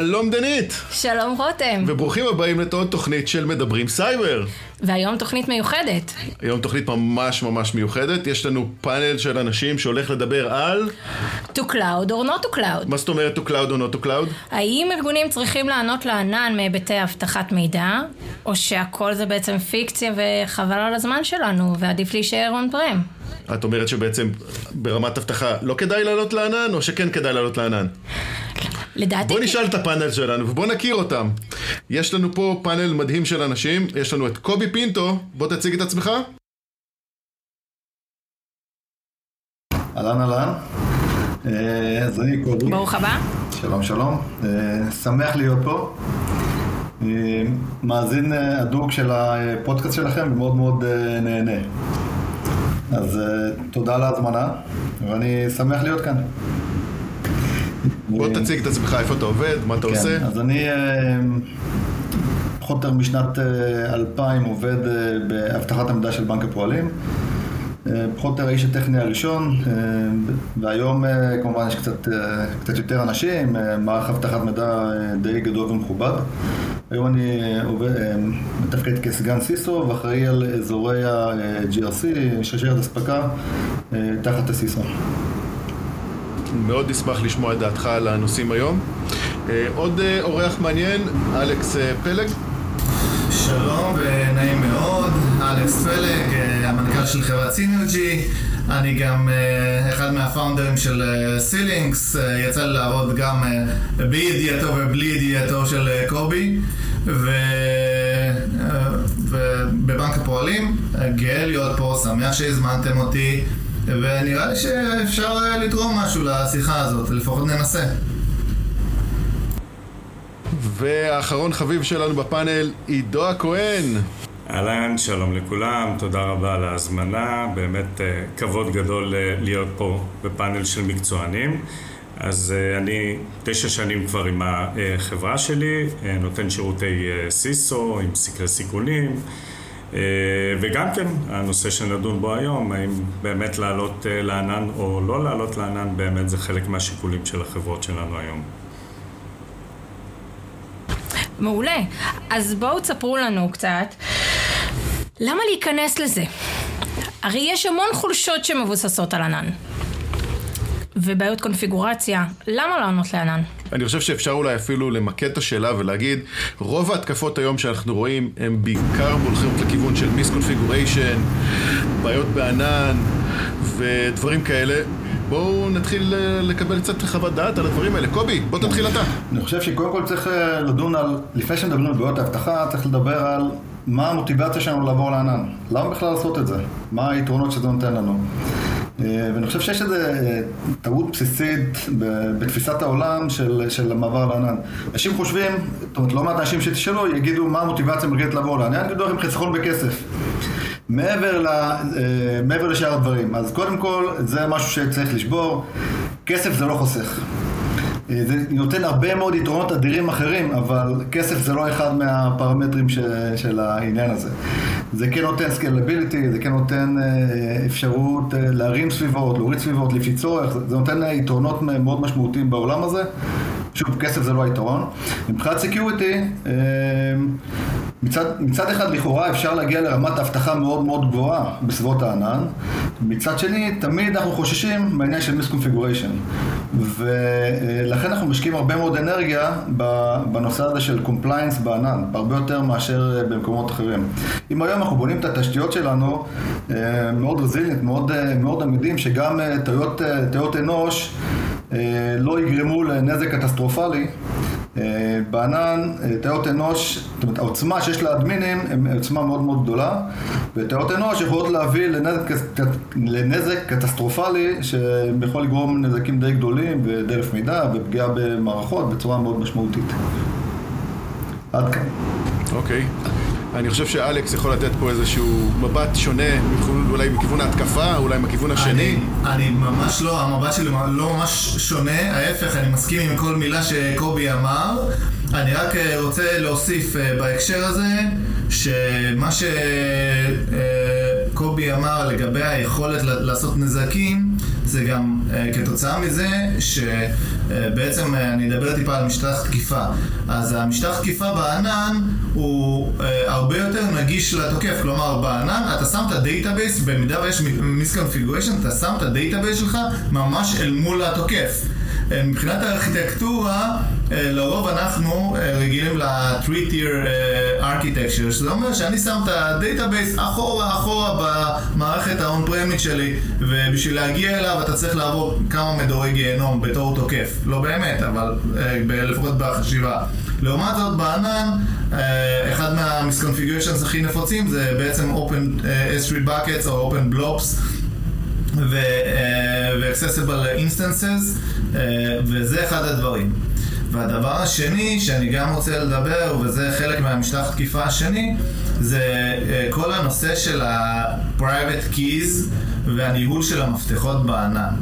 שלום דנית! שלום רותם. וברוכים הבאים לעוד תוכנית של מדברים סייבר. והיום תוכנית מיוחדת. היום תוכנית ממש ממש מיוחדת, יש לנו פאנל של אנשים שהולך לדבר על... To cloud or not to cloud. מה זאת אומרת to cloud or not to cloud? האם ארגונים צריכים לענות לענן מהיבטי אבטחת מידע, או שהכל זה בעצם פיקציה וחבל על הזמן שלנו, ועדיף להישאר און פרם? את אומרת שבעצם ברמת אבטחה לא כדאי לעלות לענן, או שכן כדאי לעלות לענן? לדעתי... בוא נשאל את הפאנל שלנו ובוא נכיר אותם. יש לנו פה פאנל מדהים של אנשים, יש לנו את קובי פינטו, בוא תציג את עצמך. אהלן אהלן, אה, אז אני קובי, ברוך הבא. שלום שלום, אה, שמח להיות פה, אה, מאזין הדוק של הפודקאסט שלכם ומאוד מאוד נהנה. אז אה, תודה על ההזמנה, ואני שמח להיות כאן. בוא אה, תציג את עצמך, איפה אתה עובד, מה אתה עושה. כן, אז אני אה, פחות או יותר משנת אה, 2000 עובד באבטחת המידע של בנק הפועלים. אה, פחות או יותר האיש הטכני הראשון, אה, והיום אה, כמובן יש קצת, קצת יותר אנשים, מערך אבטחת מידע די גדול ומכובד. היום אני עובד, מתפקד כסגן סיסו ואחראי על אזורי ה-GRC, שרשרת אספקה, תחת ה CISO. מאוד נשמח לשמוע את דעתך על הנושאים היום. עוד אורח מעניין, אלכס פלג. שלום ונעים מאוד, אלכס פלג, אה, המנכ"ל של חברת סינרג'י, אני גם אה, אחד מהפאונדרים של סילינקס, אה, יצא לי לעבוד גם בידיעתו ובלי ידיעתו של קובי, ו- ובבנק הפועלים, אה, גאה להיות פה, שמח שהזמנתם אותי, ונראה לי שאפשר לתרום משהו לשיחה הזאת, לפחות ננסה. והאחרון חביב שלנו בפאנל, עידו הכהן. אהלן, שלום לכולם, תודה רבה על ההזמנה, באמת אה, כבוד גדול אה, להיות פה בפאנל של מקצוענים. אז אה, אני תשע שנים כבר עם החברה שלי, נותן שירותי סיסו עם סקרי סיכונים, וגם כן, הנושא שנדון בו היום, האם באמת לעלות לענן או לא לעלות לענן, באמת זה חלק מהשיקולים של החברות שלנו היום. מעולה. אז בואו תספרו לנו קצת. למה להיכנס לזה? הרי יש המון חולשות שמבוססות על ענן. ובעיות קונפיגורציה, למה לענות לענן? אני חושב שאפשר אולי אפילו למקד את השאלה ולהגיד, רוב ההתקפות היום שאנחנו רואים הם בעיקר הולכים לכיוון של מיסקונפיגוריישן, בעיות בענן ודברים כאלה. בואו נתחיל אה, לקבל קצת חוות דעת על הדברים האלה. קובי, בוא תתחיל אתה. אני חושב שקודם כל צריך אה, לדון על, לפני שמדברים על בעיות האבטחה, צריך לדבר על מה המוטיבציה שלנו לעבור לענן. למה בכלל לעשות את זה? מה היתרונות שזה נותן לנו? אה, ואני חושב שיש איזו טעות בסיסית בתפיסת העולם של, של המעבר לענן. אנשים חושבים, זאת אומרת, לא מעט אנשים שתשאלו יגידו מה המוטיבציה מרגלת לעבור לענן, יגידו לכם חיסכון בכסף. מעבר, ל, אה, מעבר לשאר הדברים. אז קודם כל, זה משהו שצריך לשבור. כסף זה לא חוסך. אה, זה נותן הרבה מאוד יתרונות אדירים אחרים, אבל כסף זה לא אחד מהפרמטרים ש, של העניין הזה. זה כן נותן scalability, זה כן נותן אה, אפשרות להרים סביבות, להוריד סביבות לפי צורך, זה, נותן יתרונות מאוד משמעותיים בעולם הזה. שוב, כסף זה לא היתרון. מבחינת security, מצד, מצד אחד לכאורה אפשר להגיע לרמת אבטחה מאוד מאוד גבוהה בסביבות הענן, מצד שני תמיד אנחנו חוששים מהעניין של misconfiguration ולכן אנחנו משקיעים הרבה מאוד אנרגיה בנושא הזה של compliance בענן, הרבה יותר מאשר במקומות אחרים. אם היום אנחנו בונים את התשתיות שלנו מאוד resilient, מאוד, מאוד עמידים, שגם טעויות אנוש לא יגרמו לנזק קטסטרופלי, בענן, טעויות אנוש, זאת אומרת, העוצמה שיש לאדמינים היא עוצמה מאוד מאוד גדולה, וטעויות אנוש יכולות להביא לנזק, לנזק קטסטרופלי שיכול לגרום נזקים די גדולים ודלף מידע ופגיעה במערכות בצורה מאוד משמעותית. עד כאן. אוקיי. אני חושב שאלכס יכול לתת פה איזשהו מבט שונה, אולי מכיוון ההתקפה, אולי מכיוון השני. אני, אני ממש לא, המבט שלי לא ממש שונה, ההפך, אני מסכים עם כל מילה שקובי אמר. אני רק רוצה להוסיף בהקשר הזה, שמה שקובי אמר לגבי היכולת לעשות נזקים, זה גם כתוצאה מזה שבעצם אני אדבר טיפה על משטח תקיפה. אז המשטח תקיפה בענן הוא הרבה יותר נגיש לתוקף, כלומר בענן אתה שם את ה database, במידה ויש misconfiguration, אתה שם את ה database שלך ממש אל מול התוקף. מבחינת הארכיטקטורה, לרוב אנחנו רגילים ל-3 tier architecture, שזה אומר שאני שם את ה database אחורה אחורה במערכת ה-on premise שלי, ובשביל להגיע אליו אתה צריך לעבור כמה מדורי גיהנום בתור תוקף. לא באמת, אבל לפחות בחשיבה. לעומת זאת בענן, אחד מהמיסקונפיגריישנס הכי נפוצים זה בעצם Open S3 Buckets או Open Blobs ו-Accessible Instances וזה אחד הדברים. והדבר השני שאני גם רוצה לדבר, וזה חלק מהמשטח תקיפה השני, זה כל הנושא של ה-Private Keys והניהול של המפתחות בענן.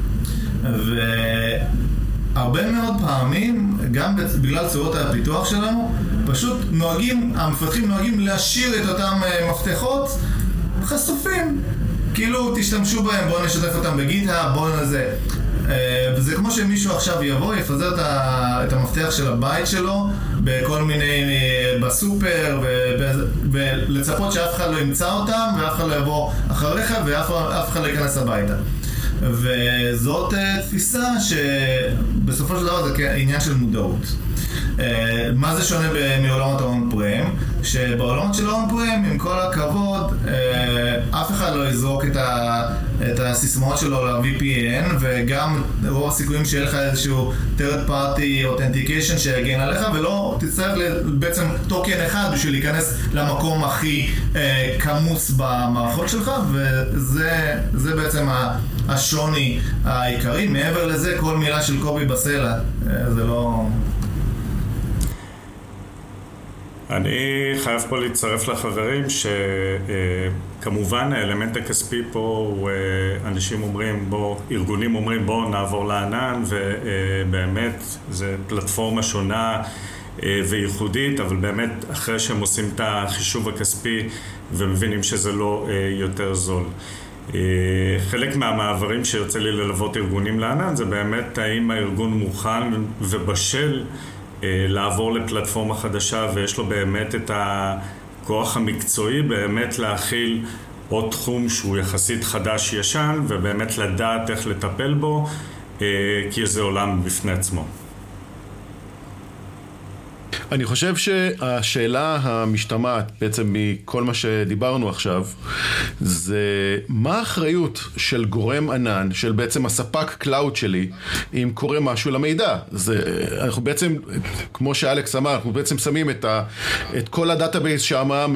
והרבה מאוד פעמים, גם בגלל צורות הפיתוח שלנו, פשוט נוהגים, המפתחים נוהגים להשאיר את אותם מפתחות חשופים. כאילו, תשתמשו בהם, בואו נשתף אותם בגיטה, בואו נזה. וזה כמו שמישהו עכשיו יבוא, יפזר את המפתח של הבית שלו בכל מיני, בסופר, ולצפות שאף אחד לא ימצא אותם, ואף אחד לא יבוא אחריך, ואף אחד לא ייכנס הביתה. וזאת תפיסה שבסופו של דבר זה עניין של מודעות. מה זה שונה מעולמות ההון פרם? שבעולמות של ההון פרם, עם כל הכבוד, אף אחד לא יזרוק את, ה, את הסיסמאות שלו ל-VPN, וגם רוב הסיכויים שיהיה לך איזשהו third party authentication שיגן עליך, ולא תצטרך בעצם טוקן אחד בשביל להיכנס למקום הכי כמוס במערכות שלך, וזה בעצם השוני העיקרי. מעבר לזה, כל מילה של קובי בסלע, זה לא... אני חייב פה להצטרף לחברים שכמובן האלמנט הכספי פה הוא אנשים אומרים בוא, ארגונים אומרים בואו נעבור לענן ובאמת זה פלטפורמה שונה וייחודית אבל באמת אחרי שהם עושים את החישוב הכספי ומבינים שזה לא יותר זול. חלק מהמעברים שיוצא לי ללוות ארגונים לענן זה באמת האם הארגון מוכן ובשל לעבור לפלטפורמה חדשה ויש לו באמת את הכוח המקצועי באמת להכיל עוד תחום שהוא יחסית חדש-ישן ובאמת לדעת איך לטפל בו כי זה עולם בפני עצמו. אני חושב שהשאלה המשתמעת בעצם מכל מה שדיברנו עכשיו זה מה האחריות של גורם ענן, של בעצם הספק cloud שלי אם קורה משהו למידע. זה, אנחנו בעצם, כמו שאלכס אמר, אנחנו בעצם שמים את, ה, את כל ה database שם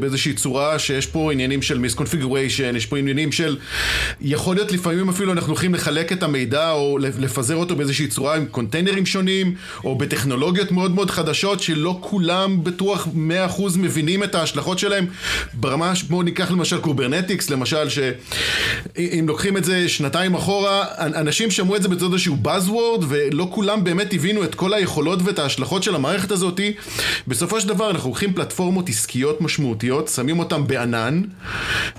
באיזושהי צורה שיש פה עניינים של misconfiguration, יש פה עניינים של, יכול להיות לפעמים אפילו אנחנו הולכים לחלק את המידע או לפזר אותו באיזושהי צורה עם קונטיינרים שונים או בטכנולוגיות מאוד מאוד חדשות שלא כולם בטוח 100% מבינים את ההשלכות שלהם ברמה, בואו ניקח למשל Kubernetes, למשל שאם לוקחים את זה שנתיים אחורה, אנשים שמעו את זה בצד איזשהו buzzword ולא כולם באמת הבינו את כל היכולות ואת ההשלכות של המערכת הזאת. בסופו של דבר אנחנו לוקחים פלטפורמות עסקיות משמעותיות, שמים אותן בענן,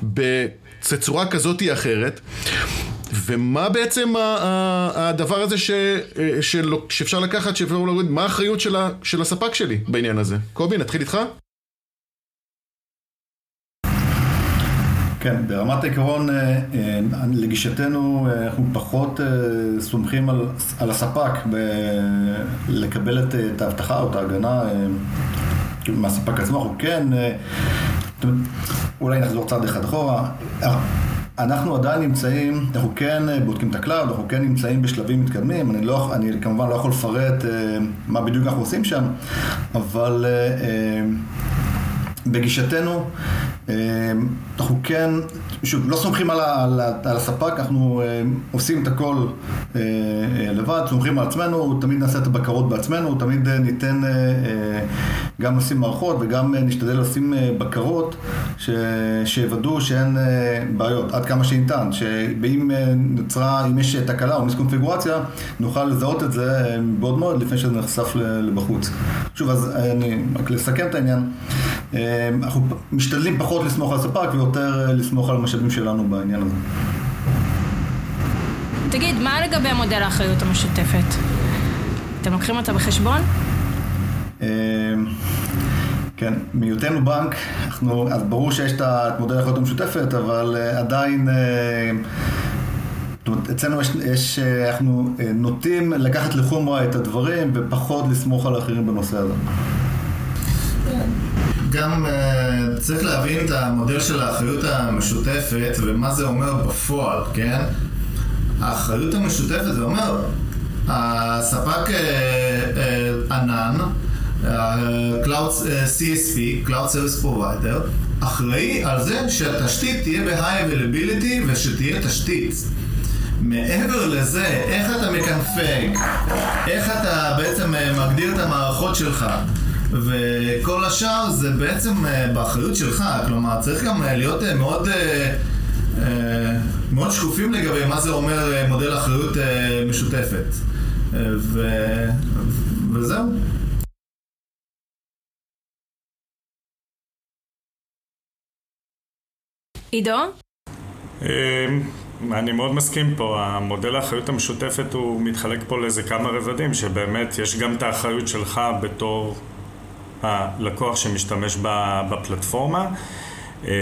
בצורה כזאת או אחרת. ומה בעצם הדבר הזה ש, של, שאפשר לקחת, שאפשר להוריד, מה האחריות של, ה, של הספק שלי בעניין הזה? קובי, נתחיל איתך? כן, ברמת העיקרון, לגישתנו, אנחנו פחות סומכים על, על הספק ב- לקבל את, את ההבטחה או את ההגנה מהספק עצמו, אנחנו כן, אולי נחזור צעד אחד אחורה. אנחנו עדיין נמצאים, אנחנו כן בודקים את ה cloud, אנחנו כן נמצאים בשלבים מתקדמים, אני, לא, אני כמובן לא יכול לפרט אה, מה בדיוק אנחנו עושים שם, אבל אה, אה, בגישתנו, אה, אנחנו כן, שוב, לא סומכים על, על, על הספק, אנחנו אה, עושים את הכל אה, אה, לבד, סומכים על עצמנו, תמיד נעשה את הבקרות בעצמנו, תמיד ניתן, גם נשים מערכות וגם נשתדל לשים בקרות ש, שיוודאו שאין בעיות, עד כמה שניתן, שאם נוצרה, אם יש תקלה או מיסקונפיגורציה, נוכל לזהות את זה בעוד מאוד לפני שזה נחשף לבחוץ. שוב, אז אני, רק לסכם את העניין. אנחנו משתדלים פחות לסמוך על הספק ויותר לסמוך על המשאבים שלנו בעניין הזה. תגיד, מה לגבי מודל האחריות המשותפת? אתם לוקחים אותה בחשבון? אה, כן, מהיותנו בנק, אנחנו, אז ברור שיש את מודל האחריות המשותפת, אבל uh, עדיין, uh, זאת אומרת, אצלנו יש, יש, אנחנו נוטים לקחת לחומרה את הדברים ופחות לסמוך על האחרים בנושא הזה. גם uh, צריך להבין את המודל של האחריות המשותפת ומה זה אומר בפועל, כן? האחריות המשותפת זה אומר, הספק uh, uh, ענן, Cloud CSP, Cloud Service Provider, אחראי על זה שהתשתית תהיה ב-High Availability ושתהיה תשתית. מעבר לזה, איך אתה מקנפג, איך אתה בעצם מגדיר את המערכות שלך, וכל השאר זה בעצם באחריות שלך, כלומר צריך גם להיות מאוד, מאוד שקופים לגבי מה זה אומר מודל אחריות משותפת. ו... וזהו. עידו? אמ, אני מאוד מסכים פה, המודל האחריות המשותפת הוא מתחלק פה לאיזה כמה רבדים, שבאמת יש גם את האחריות שלך בתור הלקוח שמשתמש בפלטפורמה, אה,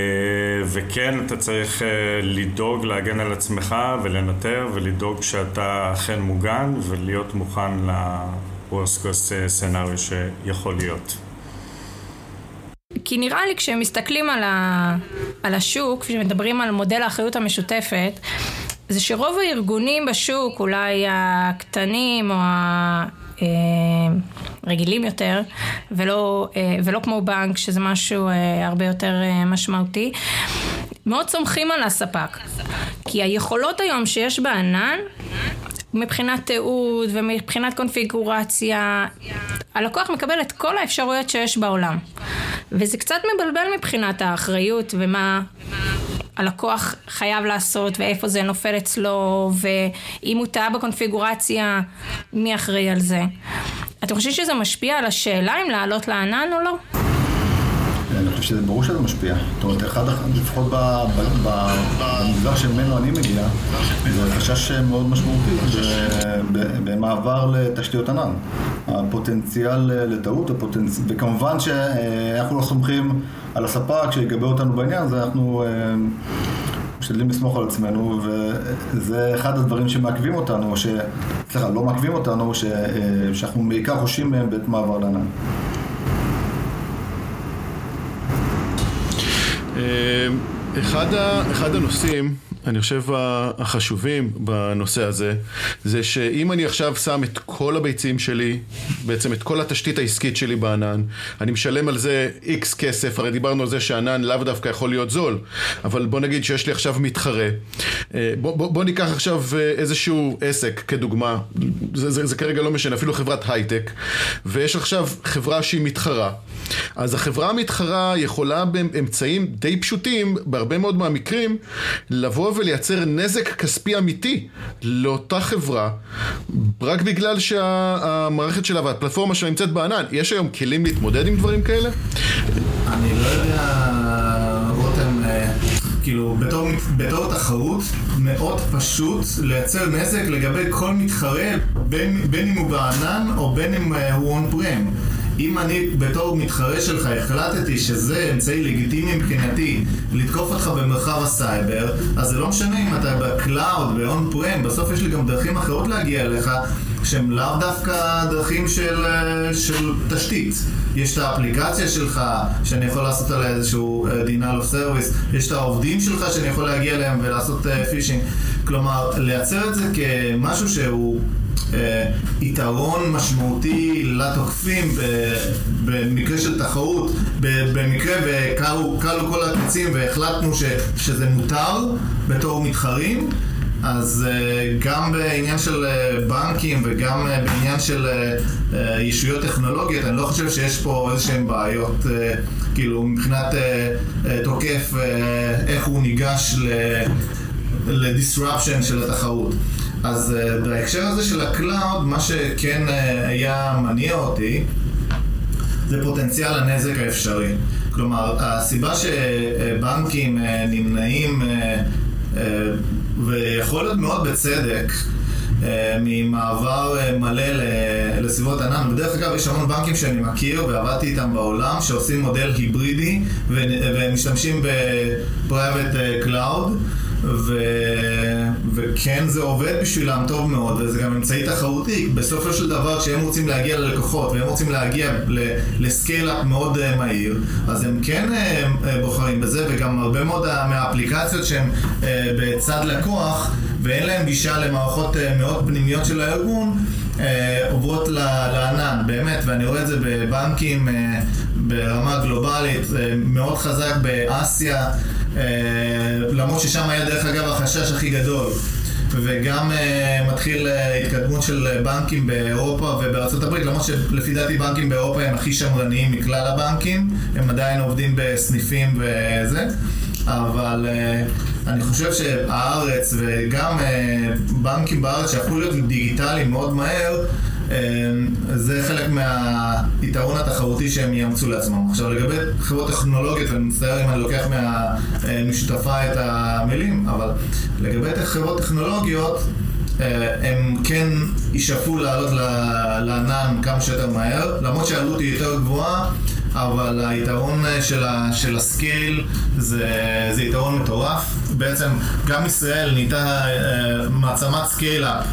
וכן אתה צריך אה, לדאוג להגן על עצמך ולנטר ולדאוג שאתה אכן מוגן ולהיות מוכן ל-worst case scenario שיכול להיות. כי נראה לי כשמסתכלים על, ה, על השוק, כשמדברים על מודל האחריות המשותפת, זה שרוב הארגונים בשוק, אולי הקטנים או הרגילים יותר, ולא, ולא כמו בנק, שזה משהו הרבה יותר משמעותי, מאוד סומכים על הספק. כי היכולות היום שיש בענן, מבחינת תיעוד ומבחינת קונפיגורציה, הלקוח מקבל את כל האפשרויות שיש בעולם. וזה קצת מבלבל מבחינת האחריות ומה הלקוח חייב לעשות ואיפה זה נופל אצלו ואם הוא טעה בקונפיגורציה, מי אחראי על זה. אתם חושבים שזה משפיע על השאלה אם לעלות לענן או לא? אני חושב שזה ברור שזה משפיע. זאת אומרת, אחד, לפחות במגזר שממנו אני מגיע, זה חשש מאוד משמעותי במעבר לתשתיות ענן. הפוטנציאל לטעות. וכמובן שאנחנו לא סומכים על הספק שיגבה אותנו בעניין הזה, אנחנו משתדלים לסמוך על עצמנו, וזה אחד הדברים שמעכבים אותנו, ש... סליחה, לא מעכבים אותנו, ש... שאנחנו בעיקר חושים מהם בעת מעבר לענן. אחד, ה, אחד הנושאים, אני חושב החשובים בנושא הזה, זה שאם אני עכשיו שם את כל הביצים שלי, בעצם את כל התשתית העסקית שלי בענן, אני משלם על זה איקס כסף, הרי דיברנו על זה שענן לאו דווקא יכול להיות זול, אבל בוא נגיד שיש לי עכשיו מתחרה. בוא, בוא, בוא ניקח עכשיו איזשהו עסק כדוגמה, זה, זה, זה כרגע לא משנה, אפילו חברת הייטק, ויש עכשיו חברה שהיא מתחרה. אז החברה המתחרה יכולה באמצעים די פשוטים, בהרבה מאוד מהמקרים, לבוא ולייצר נזק כספי אמיתי לאותה חברה, רק בגלל שהמערכת שלה והפלטפורמה שלה נמצאת בענן. יש היום כלים להתמודד עם דברים כאלה? אני לא יודע, רותם, כאילו, בתור, בתור תחרות, מאוד פשוט לייצר נזק לגבי כל מתחרה, בין, בין אם הוא בענן או בין אם הוא on-prem. אם אני בתור מתחרה שלך החלטתי שזה אמצעי לגיטימי מבחינתי לתקוף אותך במרחב הסייבר, אז זה לא משנה אם אתה ב cloud, ב on-prem, בסוף יש לי גם דרכים אחרות להגיע אליך שהן לאו דווקא דרכים של, של תשתית. יש את האפליקציה שלך, שאני יכול לעשות עליה איזשהו denial of service, יש את העובדים שלך שאני יכול להגיע אליהם ולעשות פישינג. כלומר, לייצר את זה כמשהו שהוא אה, יתרון משמעותי לתוקפים במקרה של תחרות, במקרה וכלו כל הקצים והחלטנו ש, שזה מותר בתור מתחרים, אז uh, גם בעניין של uh, בנקים וגם uh, בעניין של uh, uh, ישויות טכנולוגיות, אני לא חושב שיש פה איזה שהן בעיות, uh, כאילו מבחינת uh, uh, תוקף, uh, איך הוא ניגש ל disruption של התחרות. אז uh, בהקשר הזה של ה cloud, מה שכן uh, היה מניע אותי זה פוטנציאל הנזק האפשרי. כלומר, הסיבה שבנקים uh, נמנעים ויכול להיות מאוד בצדק. אה, ממעבר אה, מלא לסביבות ענן. בדרך אגב, יש המון בנקים שאני מכיר ועבדתי איתם בעולם שעושים מודל היברידי ומשתמשים ב-Private Cloud. ו... וכן זה עובד בשבילם טוב מאוד, וזה גם אמצעי תחרותי. בסופו של דבר, כשהם רוצים להגיע ללקוחות והם רוצים להגיע לסקייל-אפ מאוד uh, מהיר, אז הם כן uh, בוחרים בזה, וגם הרבה מאוד מהאפליקציות uh, בצד לקוח, ואין להם גישה למערכות מאוד פנימיות של הארגון, עוברות לענן, באמת, ואני רואה את זה בבנקים ברמה גלובלית, מאוד חזק באסיה. אה, למרות ששם היה דרך אגב החשש הכי גדול. וגם uh, מתחיל uh, התקדמות של בנקים באירופה ובארצות הברית, למרות שלפי דעתי בנקים באירופה הם הכי שמרניים מכלל הבנקים, הם עדיין עובדים בסניפים וזה, אבל uh, אני חושב שהארץ וגם uh, בנקים בארץ שהפכו להיות דיגיטליים מאוד מהר, זה חלק מהיתרון התחרותי שהם יאמצו לעצמם. עכשיו לגבי חברות טכנולוגיות, ואני מצטער אם אני לוקח מהמשותפה את המילים, אבל לגבי חברות טכנולוגיות, אה, הם כן ישאפו לעלות לענן כמה שיותר מהר, למרות שהעלות היא יותר גבוהה, אבל היתרון של, ה, של ה scale זה, זה יתרון מטורף. בעצם גם ישראל נהייתה uh, מעצמת scale-up.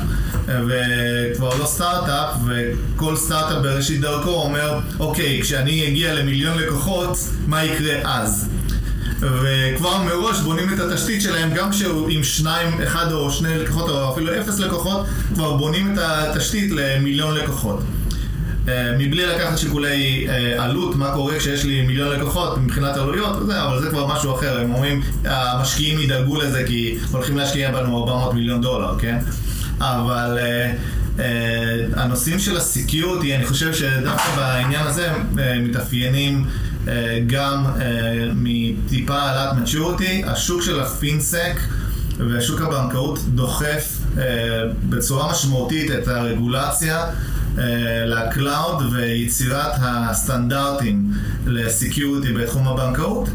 וכבר לא סטארט-אפ, וכל סטארט-אפ בראשית דרכו אומר, אוקיי, כשאני אגיע למיליון לקוחות, מה יקרה אז? וכבר מראש בונים את התשתית שלהם, גם כשהוא עם שניים, אחד או שני לקוחות, או אפילו אפס לקוחות, כבר בונים את התשתית למיליון לקוחות. אה, מבלי לקחת שיקולי אה, עלות, מה קורה כשיש לי מיליון לקוחות מבחינת עלויות, זה, אבל זה כבר משהו אחר, הם אומרים, המשקיעים ידאגו לזה כי הולכים להשקיע בנו 400 מיליון דולר, כן? אבל uh, הנושאים של הסקיורטי, אני חושב שדווקא בעניין הזה מתאפיינים גם מטיפה העלאת מצ'ורטי, השוק של הפינסק ושוק הבנקאות דוחף בצורה משמעותית את הרגולציה ל cloud ויצירת הסטנדרטים ל security בתחום הבנקאות.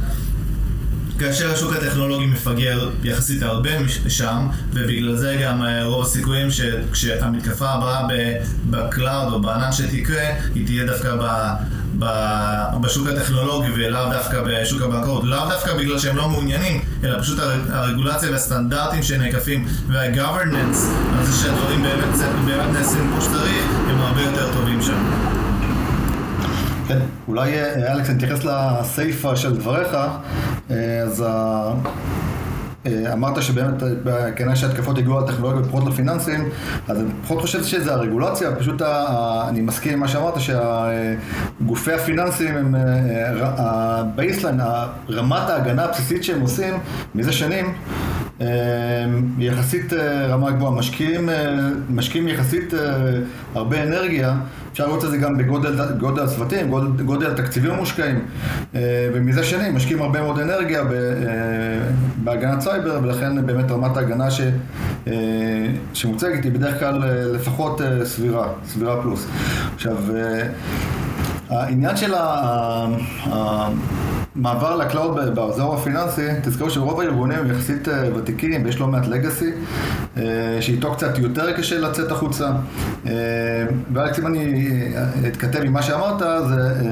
כאשר השוק הטכנולוגי מפגר יחסית הרבה שם, ובגלל זה גם אה, רוב הסיכויים שכשהמתקפה הבאה ב cloud או בענן שתקרה, היא תהיה דווקא. בשוק הטכנולוגי ולאו דווקא בשוק הבנקאות, לאו דווקא בגלל שהם לא מעוניינים, אלא פשוט הרגולציה והסטנדרטים שנעקפים וה-governance, על זה שהדברים באמת, באמת נעשים כמו שצריך, הם הרבה יותר טובים שם. כן, אולי אה, אלכס, נתייחס לסיפה של דבריך, אה, אז אמרת שבאמת כנראה שהתקפות הגיעו על טכנולוגיה ופחות לפיננסים, אז אני פחות חושב שזה הרגולציה, פשוט אני מסכים עם מה שאמרת, שגופי הפיננסים הם ה baseline, רמת ההגנה הבסיסית שהם עושים מזה שנים, יחסית רמה גבוהה, משקיעים, משקיעים יחסית הרבה אנרגיה. אפשר לראות את זה גם בגודל הצוותים, גודל, גודל התקציבים המושקעים, אה, ומזה שנים משקיעים הרבה מאוד אנרגיה אה, בהגנת סייבר, ולכן באמת רמת ההגנה ש, אה, שמוצגת היא בדרך כלל לפחות סבירה, סבירה פלוס. עכשיו, העניין של המעבר ל cloud באזור הפיננסי, תזכרו שרוב הארגונים יחסית אה, ותיקים ויש לא מעט legacy, אה, שאיתו קצת יותר קשה לצאת החוצה. אה, ואלכס, אם אני אתכתב עם מה שאמרת, זה...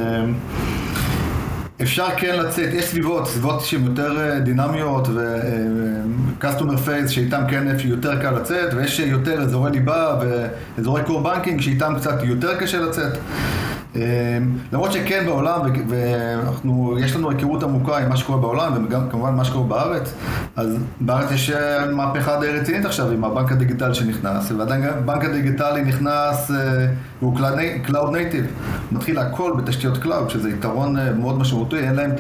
אפשר כן לצאת, יש סביבות, סביבות שהן יותר דינמיות ו-customer facing שאיתם כן יותר קל לצאת ויש יותר אזורי ליבה ואזורי core banking שאיתם קצת יותר קשה לצאת למרות שכן בעולם, ואנחנו, יש לנו היכרות עמוקה עם מה שקורה בעולם, וגם כמובן מה שקורה בארץ, אז בארץ יש אה, מהפכה די רצינית עכשיו עם הבנק הדיגיטלי שנכנס, ועדיין הבנק הדיגיטלי נכנס, אה, הוא Cloud Native, מתחיל הכל בתשתיות Cloud, שזה יתרון אה, מאוד משמעותי, אין להם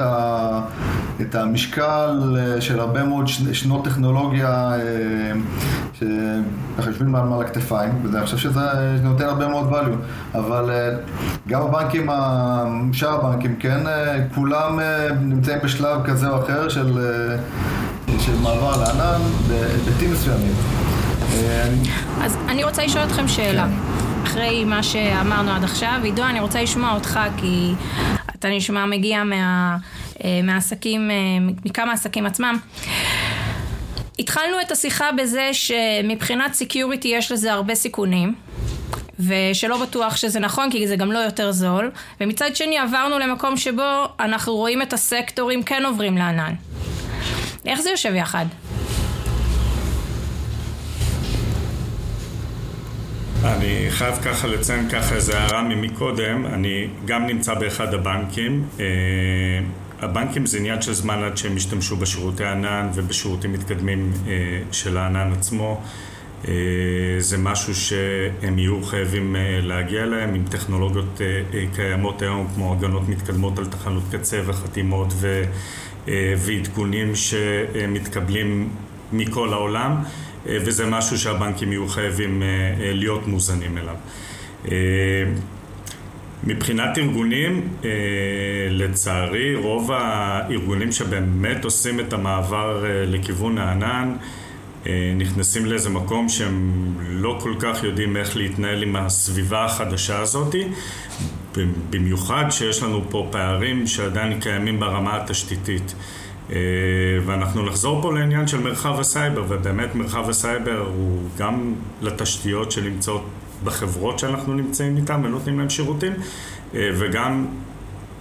את המשקל של הרבה מאוד שנות טכנולוגיה שככה יושבים מעל הכתפיים, ואני חושב שזה נותן הרבה מאוד value, אבל גם הבנקים, שאר הבנקים, כן, אה, כולם אה, נמצאים בשלב כזה או אחר של, אה, של מעבר לענן בהיבטים מסוימים. אז אני רוצה לשאול אתכם שאלה. כן. אחרי מה שאמרנו עד עכשיו, עידו, אני רוצה לשמוע אותך, כי אתה נשמע מגיע מה, מהעסקים, מכמה עסקים עצמם. התחלנו את השיחה בזה שמבחינת security יש לזה הרבה סיכונים. ושלא בטוח שזה נכון כי זה גם לא יותר זול ומצד שני עברנו למקום שבו אנחנו רואים את הסקטורים כן עוברים לענן איך זה יושב יחד? אני חייב ככה לציין ככה איזה הערה ממקודם, אני גם נמצא באחד הבנקים. אה, הבנקים זה עניין של זמן עד שהם ישתמשו בשירותי ענן ובשירותים מתקדמים אה, של הענן עצמו. אה, זה משהו שהם יהיו חייבים להגיע אליהם עם טכנולוגיות קיימות היום כמו הגנות מתקדמות על תחנות קצה וחתימות ועדכונים שמתקבלים מכל העולם. אה, וזה משהו שהבנקים יהיו חייבים אה, אה, להיות מוזנים אליו. מבחינת ארגונים, לצערי רוב הארגונים שבאמת עושים את המעבר לכיוון הענן נכנסים לאיזה מקום שהם לא כל כך יודעים איך להתנהל עם הסביבה החדשה הזאת במיוחד שיש לנו פה פערים שעדיין קיימים ברמה התשתיתית ואנחנו נחזור פה לעניין של מרחב הסייבר, ובאמת מרחב הסייבר הוא גם לתשתיות שנמצאות בחברות שאנחנו נמצאים איתן ונותנים להם שירותים, אה, וגם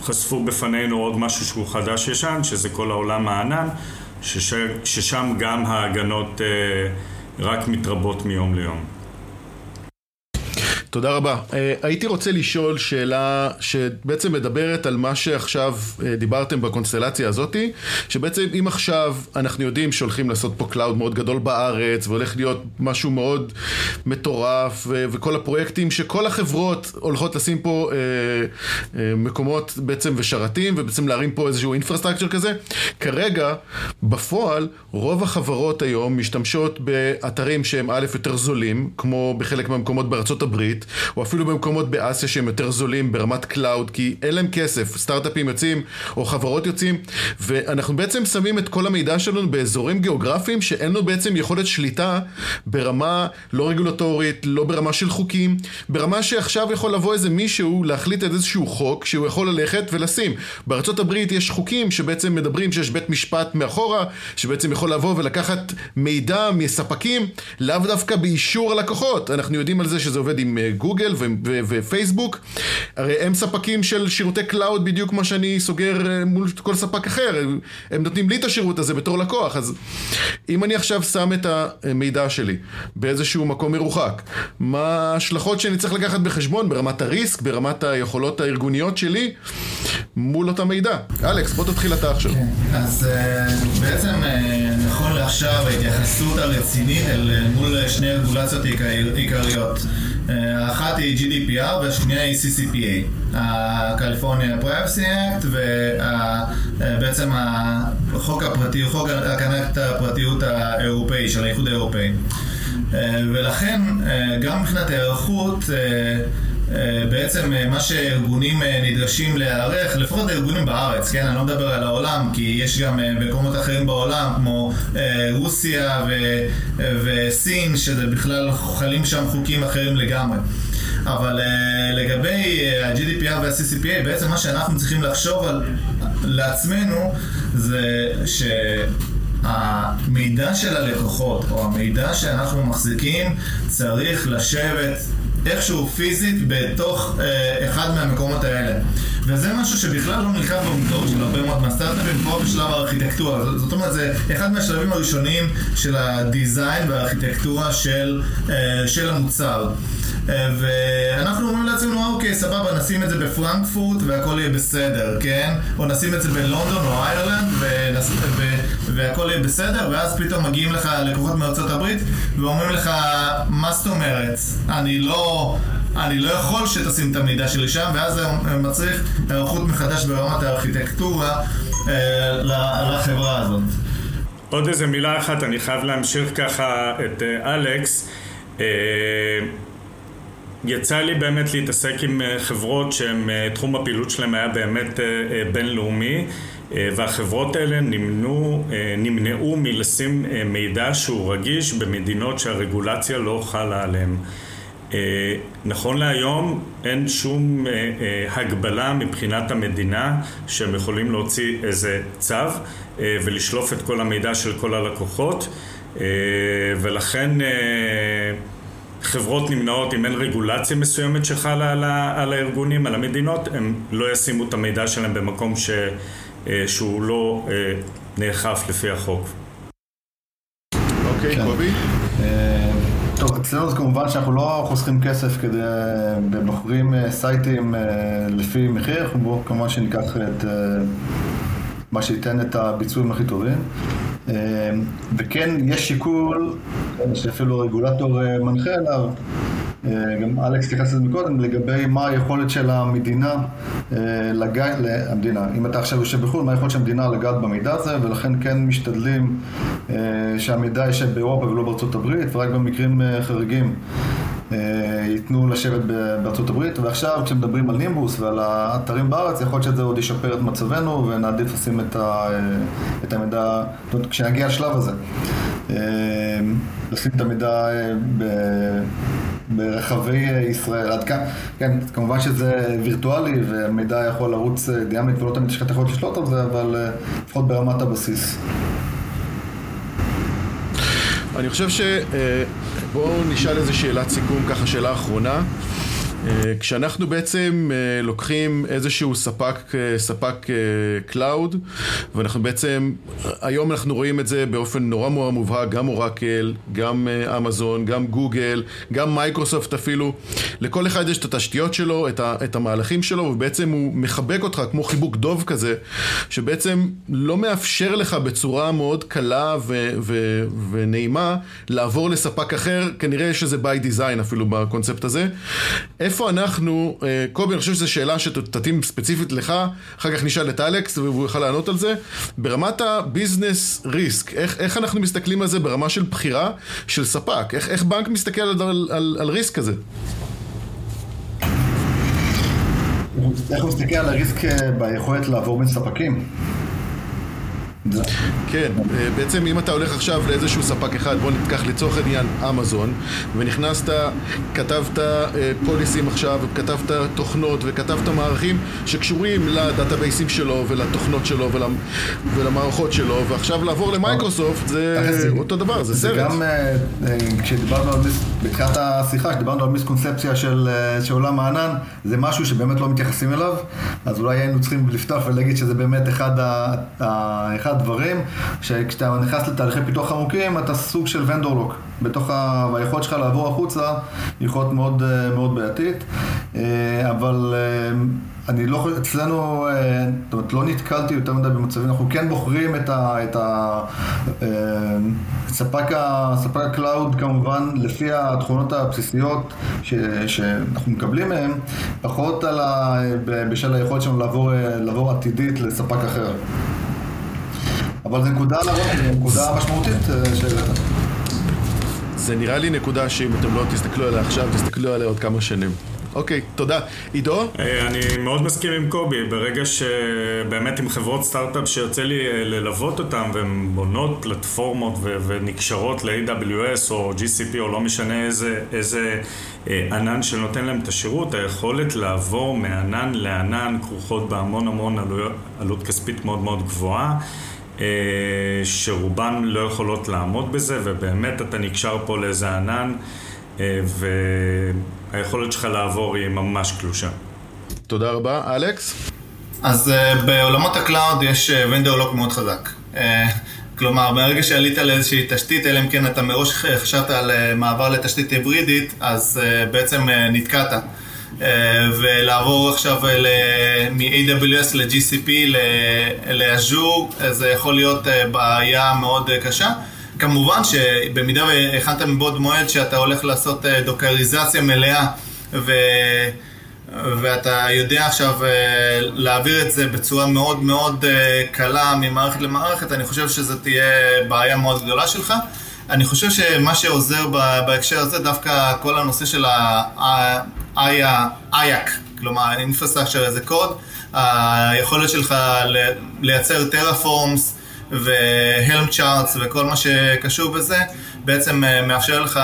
חשפו בפנינו עוד משהו שהוא חדש-ישן, שזה כל העולם הענן, שש, ששם גם ההגנות אה, רק מתרבות מיום ליום. תודה רבה. Uh, הייתי רוצה לשאול שאלה שבעצם מדברת על מה שעכשיו uh, דיברתם בקונסטלציה הזאתי, שבעצם אם עכשיו אנחנו יודעים שהולכים לעשות פה cloud מאוד גדול בארץ, והולך להיות משהו מאוד מטורף, וכל הפרויקטים שכל החברות הולכות לשים פה uh, מקומות בעצם ושרתים, ובעצם להרים פה איזשהו infrastructure כזה, כרגע, בפועל, רוב החברות היום משתמשות באתרים שהם א' יותר זולים, כמו בחלק מהמקומות בארצות הברית, או אפילו במקומות באסיה שהם יותר זולים ברמת cloud, כי אין להם כסף, סטארט-אפים יוצאים, או חברות יוצאים, ואנחנו בעצם שמים את כל המידע שלנו באזורים גיאוגרפיים שאין לו בעצם יכולת שליטה ברמה לא רגולטורית, לא ברמה של חוקים, ברמה שעכשיו יכול לבוא איזה מישהו להחליט את איזשהו חוק שהוא יכול ללכת ולשים. בארצות הברית יש חוקים שבעצם מדברים שיש בית משפט מאחורה, שבעצם יכול לבוא ולקחת מידע מספקים, לאו דווקא באישור הלקוחות. אנחנו יודעים על זה שזה עובד עם גוגל ופייסבוק, הרי הם ספקים של שירותי cloud בדיוק כמו שאני סוגר אה, מול כל ספק אחר, הם נותנים לי את השירות הזה בתור לקוח, אז אם אני עכשיו שם את המידע שלי באיזשהו מקום מרוחק, מה ההשלכות שאני צריך לקחת בחשבון ברמת הריסק, ברמת היכולות הארגוניות שלי מול אותה מידע? אלכס, בוא תתחיל אתה עכשיו. כן, אז אה, בעצם אה, נכון לעכשיו ההתייחסות הרצינית אל מול שני רגולציות עיקריות. האחת היא GDPR והשנייה היא CCPA, ה-California Privacy Act ובעצם החוק הפרטי, חוק הקנת הפרטיות האירופאי של האיחוד האירופאי. ולכן גם מבחינת ההיערכות אה, בעצם אה, מה שארגונים אה, נדרשים להיערך, לפחות הארגונים בארץ, כן? אני לא מדבר על העולם, כי יש גם מקומות אחרים בעולם, כמו רוסיה ו- וסין, שזה בכלל חלים שם חוקים אחרים לגמרי. אבל לגבי ה-GDPR וה-CCPA, בעצם מה שאנחנו צריכים לחשוב על, לעצמנו זה ש... המידע של הלקוחות, או המידע שאנחנו מחזיקים, צריך לשבת איכשהו פיזית בתוך אה, אחד מהמקומות האלה. וזה משהו שבכלל לא נלקח במודעות של הרבה מאוד מהסטארט-אפים פה בשלב הארכיטקטורה. זאת אומרת, זה אחד מהשלבים הראשונים של הדיזיין והארכיטקטורה של, אה, של המוצר. אה, ואנחנו אומרים לעצמנו, אוקיי, סבבה, נשים את זה בפרנקפורט והכל יהיה בסדר, כן? או נשים את זה בלונדון או איירלנד ונס... ו... והכל יהיה בסדר, ואז פתאום מגיעים לך לקוחות מארצות הברית ואומרים לך, מה זאת אומרת? אני לא... אני לא יכול שתשים את המידע שלי שם, ואז זה מצריך היערכות מחדש ברמת הארכיטקטורה אה, לחברה הזאת. עוד איזה מילה אחת, אני חייב להמשיך ככה את אה, אלכס. אה, יצא לי באמת להתעסק עם חברות אה, תחום הפעילות שלהם היה באמת בינלאומי והחברות האלה נמנו, נמנעו מלשים מידע שהוא רגיש במדינות שהרגולציה לא חלה עליהם. נכון להיום אין שום הגבלה מבחינת המדינה שהם יכולים להוציא איזה צו ולשלוף את כל המידע של כל הלקוחות ולכן חברות נמנעות אם אין רגולציה מסוימת שחלה על, על הארגונים, על המדינות, הם לא ישימו את המידע שלהם במקום ש, שהוא לא נאכף לפי החוק. אוקיי, כן. קובי? טוב, אצלנו זה כמובן שאנחנו לא חוסכים כסף כדי, ומוכרים סייטים לפי מחיר, אנחנו כמובן שניקח את מה שייתן את הביצועים הכי טובים. וכן, יש שיקול שאפילו הרגולטור מנחה אליו, גם אלכס התייחס לזה מקודם, לגבי מה היכולת של המדינה לגעת, המדינה, אם אתה עכשיו יושב בחו"ל, מה היכולת של המדינה לגעת במידע הזה, ולכן כן משתדלים שהמידע יישב באירופה ולא בארצות הברית, ורק במקרים חריגים ייתנו לשבת בארצות הברית, ועכשיו כשמדברים על נימבוס ועל האתרים בארץ, יכול להיות שזה עוד ישפר את מצבנו ונעדיף לשים את, ה, את המידע, כשנגיע לשלב הזה, לשים את המידע ב... ברחבי ישראל, עד כאן, כן, כמובן שזה וירטואלי ומידע יכול לרוץ דיאמית ולא תמיד יש לך את היכולת לשלוט על זה, אבל לפחות ברמת הבסיס. אני חושב ש... בואו נשאל איזה שאלת סיכום, ככה שאלה אחרונה. כשאנחנו בעצם לוקחים איזשהו ספק, ספק cloud ואנחנו בעצם, היום אנחנו רואים את זה באופן נורא נורא מובהק, גם אורקל, גם אמזון, גם גוגל, גם מייקרוסופט אפילו, לכל אחד יש את התשתיות שלו, את המהלכים שלו ובעצם הוא מחבק אותך כמו חיבוק דוב כזה, שבעצם לא מאפשר לך בצורה מאוד קלה ו, ו, ונעימה לעבור לספק אחר, כנראה שזה by design אפילו בקונספט הזה. איפה אנחנו, קובי, אני חושב שזו שאלה שתתאים ספציפית לך, אחר כך נשאל את אלכס והוא יוכל לענות על זה. ברמת הביזנס ריסק, איך, איך אנחנו מסתכלים על זה ברמה של בחירה של ספק? איך, איך בנק מסתכל על, על, על, על ריסק כזה? איך הוא מסתכל על הריסק ביכולת לעבור בין ספקים? כן, בעצם אם אתה הולך עכשיו לאיזשהו ספק אחד, בוא ניקח לצורך העניין אמזון, ונכנסת, כתבת פוליסים עכשיו, וכתבת תוכנות, וכתבת מערכים שקשורים לדאטאבייסים שלו, ולתוכנות שלו, ולמערכות שלו, ועכשיו לעבור למייקרוסופט זה אותו דבר, זה סרט. זה גם כשדיברנו על, בתחילת השיחה, כשדיברנו על מיסקונספציה של עולם הענן, זה משהו שבאמת לא מתייחסים אליו, אז אולי היינו צריכים לפתוח ולהגיד שזה באמת אחד הדברים, שכשאתה נכנס לתהליכי פיתוח עמוקים, אתה סוג של vendor lock. בתוך ה... והיכולת שלך לעבור החוצה היא יכולת מאוד, מאוד בעייתית, אבל אני לא, אצלנו, זאת אומרת, לא נתקלתי יותר מדי במצבים, אנחנו כן בוחרים את ה... את ה ספק, ספק ה cloud כמובן לפי התכונות הבסיסיות ש, שאנחנו מקבלים מהם, פחות על ה, בשל היכולת שלנו לעבור, לעבור עתידית לספק אחר. אבל זו נקודה, נקודה משמעותית שהעלית. זה נראה לי נקודה שאם אתם לא תסתכלו עליה עכשיו, תסתכלו עליה עוד כמה שנים. אוקיי, תודה. עידו? אני מאוד מסכים עם קובי, ברגע שבאמת עם חברות סטארט-אפ שיוצא לי ללוות אותן והן בונות פלטפורמות ו- ונקשרות ל-AWS או GCP או לא משנה איזה, איזה ענן שנותן להם את השירות, היכולת לעבור מענן לענן כרוכות בהמון המון עלות, עלות כספית מאוד מאוד גבוהה. שרובן לא יכולות לעמוד בזה, ובאמת אתה נקשר פה לאיזה ענן, והיכולת שלך לעבור היא ממש קלושה. תודה רבה. אלכס? אז בעולמות ה cloud יש vendor lock מאוד חזק. כלומר, ברגע שעלית לאיזושהי תשתית, אלא אם כן אתה מראש חשבת על מעבר לתשתית היברידית, אז בעצם נתקעת. ולעבור עכשיו מ-AWS ל-GCP לאז'ור, זה יכול להיות בעיה מאוד קשה. כמובן שבמידה והכנת מבעוד מועד שאתה הולך לעשות דוקריזציה מלאה ו... ואתה יודע עכשיו להעביר את זה בצורה מאוד מאוד קלה ממערכת למערכת, אני חושב שזו תהיה בעיה מאוד גדולה שלך. אני חושב שמה שעוזר בהקשר הזה, דווקא כל הנושא של ה-IAC, כלומר Infrastructure as a Code, היכולת שלך לייצר טרפורמס והלם צ'ארטס וכל מה שקשור בזה, בעצם מאפשר לך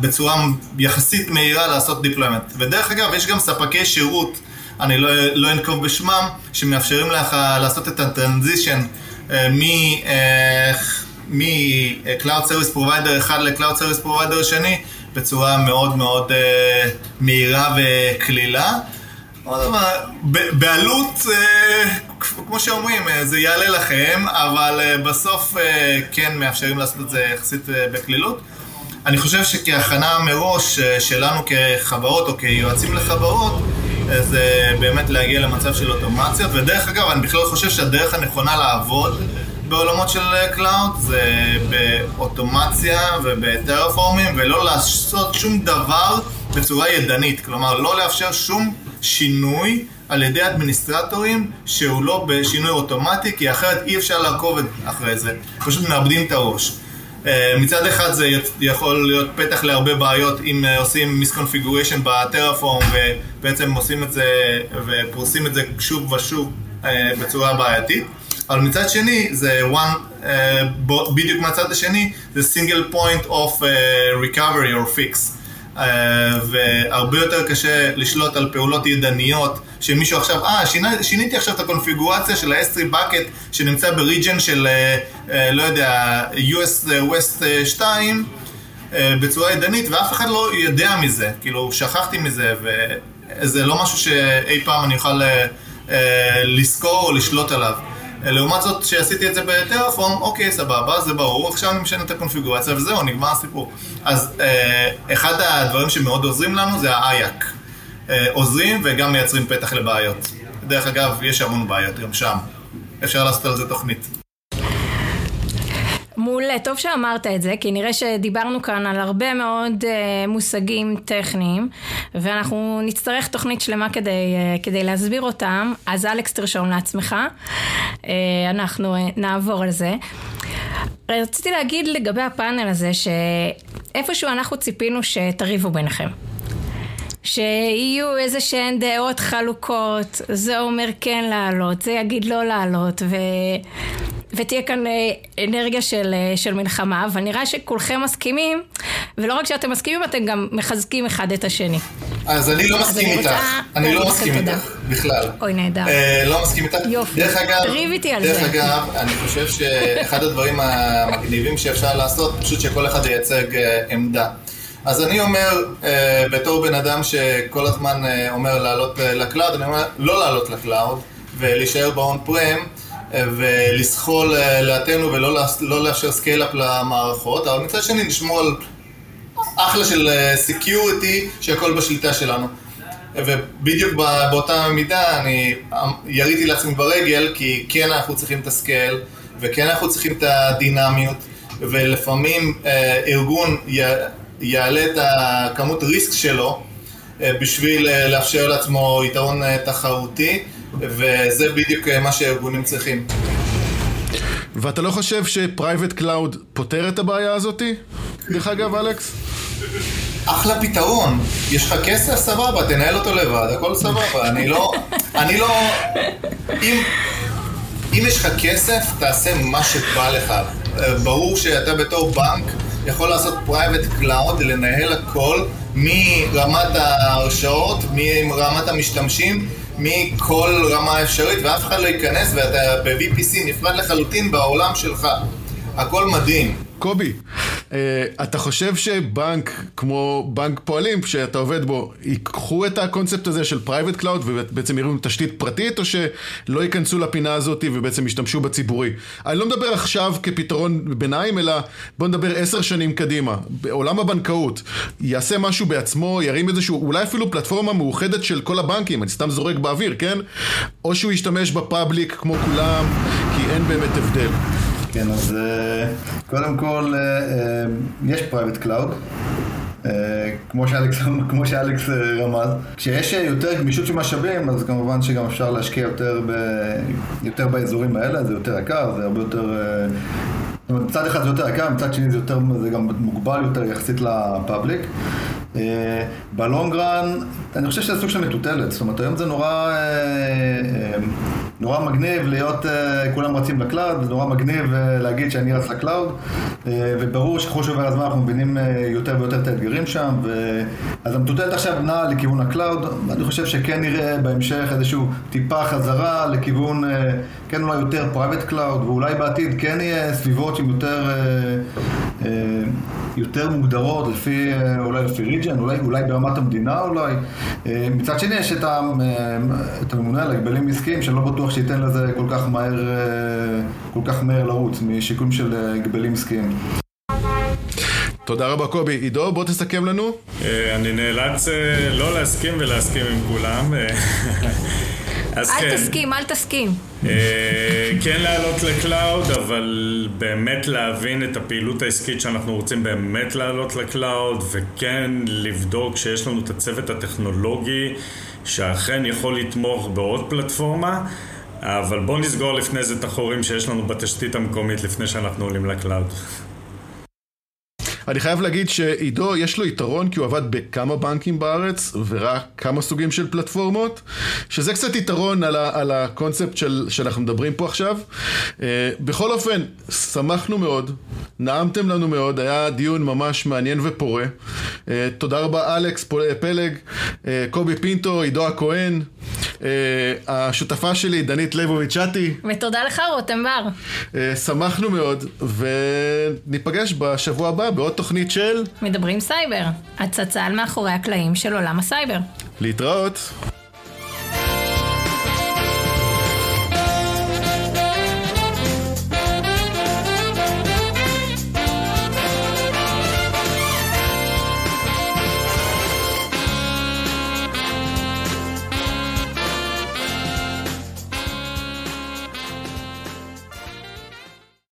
בצורה יחסית מהירה לעשות deployment. ודרך אגב, יש גם ספקי שירות, אני לא, לא אנקוב בשמם, שמאפשרים לך לעשות את הטרנזישן מ... מ-Cloud Service Provider אחד ל-Cloud Service Provider שני בצורה מאוד מאוד uh, מהירה וקלילה. בעלות, uh, כמו שאומרים, uh, זה יעלה לכם, אבל uh, בסוף uh, כן מאפשרים לעשות את זה יחסית uh, בקלילות. אני חושב שכהכנה מראש uh, שלנו כחברות או כיועצים לחברות, זה באמת להגיע למצב של אוטומציות, ודרך אגב, אני בכלל חושב שהדרך הנכונה לעבוד בעולמות של cloud זה באוטומציה וב Terraform ים, ולא לעשות שום דבר בצורה ידנית, כלומר לא לאפשר שום שינוי על ידי אדמיניסטרטורים שהוא לא בשינוי אוטומטי, כי אחרת אי אפשר לעקוב אחרי זה, פשוט מאבדים את הראש. אה, מצד אחד זה יכול להיות פתח להרבה בעיות אם אה, עושים misconfiguration ב Terraform ובעצם עושים את זה ופורסים את זה שוב ושוב אה, בצורה בעייתית אבל מצד שני זה one, בדיוק מהצד השני זה single point of recovery or fix אה, והרבה יותר קשה לשלוט על פעולות ידניות שמישהו עכשיו, אה, שינה, שיניתי עכשיו את הקונפיגורציה של ה-S3 bucket שנמצא בריג'ן של, אה, אה, לא יודע, US West 2 בצורה ידנית ואף אחד לא יודע מזה, כאילו שכחתי מזה וזה לא משהו שאי פעם אני אוכל לזכור או לשלוט עליו. לעומת זאת, כשעשיתי את זה בטרפורם, אוקיי, סבבה, זה ברור, עכשיו אני משנה את הקונפיגורציה וזהו, נגמר הסיפור. אז אה, אחד הדברים שמאוד עוזרים לנו זה האייק. אה, עוזרים וגם מייצרים פתח לבעיות. דרך אגב, יש המון בעיות גם שם. אפשר לעשות על זה תוכנית. מעולה, טוב שאמרת את זה, כי נראה שדיברנו כאן על הרבה מאוד uh, מושגים טכניים, ואנחנו נצטרך תוכנית שלמה כדי, uh, כדי להסביר אותם, אז אלכס תרשום לעצמך, uh, אנחנו uh, נעבור על זה. רציתי להגיד לגבי הפאנל הזה, שאיפשהו אנחנו ציפינו שתריבו ביניכם. שיהיו איזה שהן דעות חלוקות, זה אומר כן לעלות, זה יגיד לא לעלות, ו... ותהיה כאן אה, אנרגיה של, אה, של מלחמה, אבל נראה שכולכם מסכימים, ולא רק שאתם מסכימים, אתם גם מחזקים אחד את השני. אז אני לא מסכים איתך, אני לא מסכים איתך בכלל. אוי, נהדר. אה, לא מסכים איתך. יופי, דרך אגב, תריב איתי על דרך זה. דרך אגב, אני חושב שאחד הדברים המגניבים שאפשר לעשות, פשוט שכל אחד ייצג עמדה. אז אני אומר, בתור בן אדם שכל הזמן אומר לעלות ל cloud, אני אומר לא לעלות ל cloud ולהישאר ב on-prem, ולזחול אה, לאיטנו ולא לא לאפשר scale-up למערכות, אבל מצד שני נשמור על אחלה של security אה, שהכל בשליטה שלנו. ובדיוק באותה מידה אני יריתי לעצמי ברגל כי כן אנחנו צריכים את ה scale וכן אנחנו צריכים את הדינמיות ולפעמים אה, ארגון יעלה את הכמות risk שלו אה, בשביל אה, לאפשר לעצמו יתרון אה, תחרותי וזה בדיוק אה, מה שהארגונים צריכים. ואתה לא חושב ש private cloud פותר את הבעיה הזאתי? דרך אגב, אלכס? אחלה פתרון. יש לך כסף, סבבה, תנהל אותו לבד, הכל סבבה. אני לא... אני לא... אם... אם יש לך כסף, תעשה מה שבא לך. אה, ברור שאתה בתור בנק יכול לעשות private cloud, לנהל הכל מרמת ההרשאות, מרמת המשתמשים, מכל רמה אפשרית, ואף אחד לא ייכנס, ואתה ב-VPC נפרד לחלוטין בעולם שלך. הכל מדהים. קובי, אה, אתה חושב שבנק כמו בנק פועלים שאתה עובד בו, ייקחו את הקונספט הזה של private cloud ובעצם ירימו תשתית פרטית או שלא ייכנסו לפינה הזאת ובעצם ישתמשו בציבורי? אני לא מדבר עכשיו כפתרון ביניים, אלא בוא נדבר עשר שנים קדימה. בעולם הבנקאות, יעשה משהו בעצמו, ירים איזשהו, אולי אפילו פלטפורמה מאוחדת של כל הבנקים, אני סתם זורק באוויר, כן? או שהוא ישתמש ב public כמו כולם, כי אין באמת הבדל. כן, אז אה, קודם כל, אה, אה, יש private cloud. כמו שאלכס, כמו שאלכס רמז. כשיש יותר גמישות של משאבים, אז כמובן שגם אפשר להשקיע יותר, ב, יותר באזורים האלה, זה יותר יקר, זה הרבה יותר... זאת אומרת, מצד אחד זה יותר יקר, מצד שני זה, יותר, זה גם מוגבל יותר יחסית ל public. ב long run, אני חושב שזה סוג של מטוטלת, זאת אומרת היום זה נורא נורא מגניב להיות, אה, כולם רצים ל cloud, זה נורא מגניב אה, להגיד שאני רץ ל cloud, אה, וברור שככל שעובר הזמן אנחנו מבינים יותר ויותר את האתגרים שם, ו... אז המטוטלת עכשיו נעה לכיוון ה cloud, אני חושב שכן נראה בהמשך איזשהו טיפה חזרה לכיוון, כן אולי יותר private cloud, ואולי בעתיד כן יהיה סביבות שהן יותר... יותר מוגדרות לפי, אולי לפי region, אולי, אולי ברמת המדינה אולי. מצד שני יש את, את הממונה על הגבלים עסקיים שלא בטוח שייתן לזה כל כך מהר, כל כך מהר לרוץ משיקולים של הגבלים עסקיים. תודה רבה קובי. עידו, בוא תסכם לנו. אני נאלץ לא להסכים ולהסכים עם כולם. אז אל כן. תסכים, אל תסכים. אה, כן לעלות ל cloud, אבל באמת להבין את הפעילות העסקית שאנחנו רוצים באמת לעלות ל cloud, וכן לבדוק שיש לנו את הצוות הטכנולוגי שאכן יכול לתמוך בעוד פלטפורמה. אבל בואו נסגור לפני זה את החורים שיש לנו בתשתית המקומית לפני שאנחנו עולים ל cloud. אני חייב להגיד שעידו יש לו יתרון כי הוא עבד בכמה בנקים בארץ וראה כמה סוגים של פלטפורמות שזה קצת יתרון על, ה, על הקונספט של, שאנחנו מדברים פה עכשיו. אה, בכל אופן, שמחנו מאוד נעמתם לנו מאוד, היה דיון ממש מעניין ופורה. אה, תודה רבה אלכס פלג, אה, קובי פינטו, עידו הכהן אה, השותפה שלי דנית ליבוביץ' שטי ותודה לך רותם בר. אה, שמחנו מאוד וניפגש בשבוע הבא בעוד עוד תוכנית של... מדברים סייבר, הצצה על מאחורי הקלעים של עולם הסייבר. להתראות.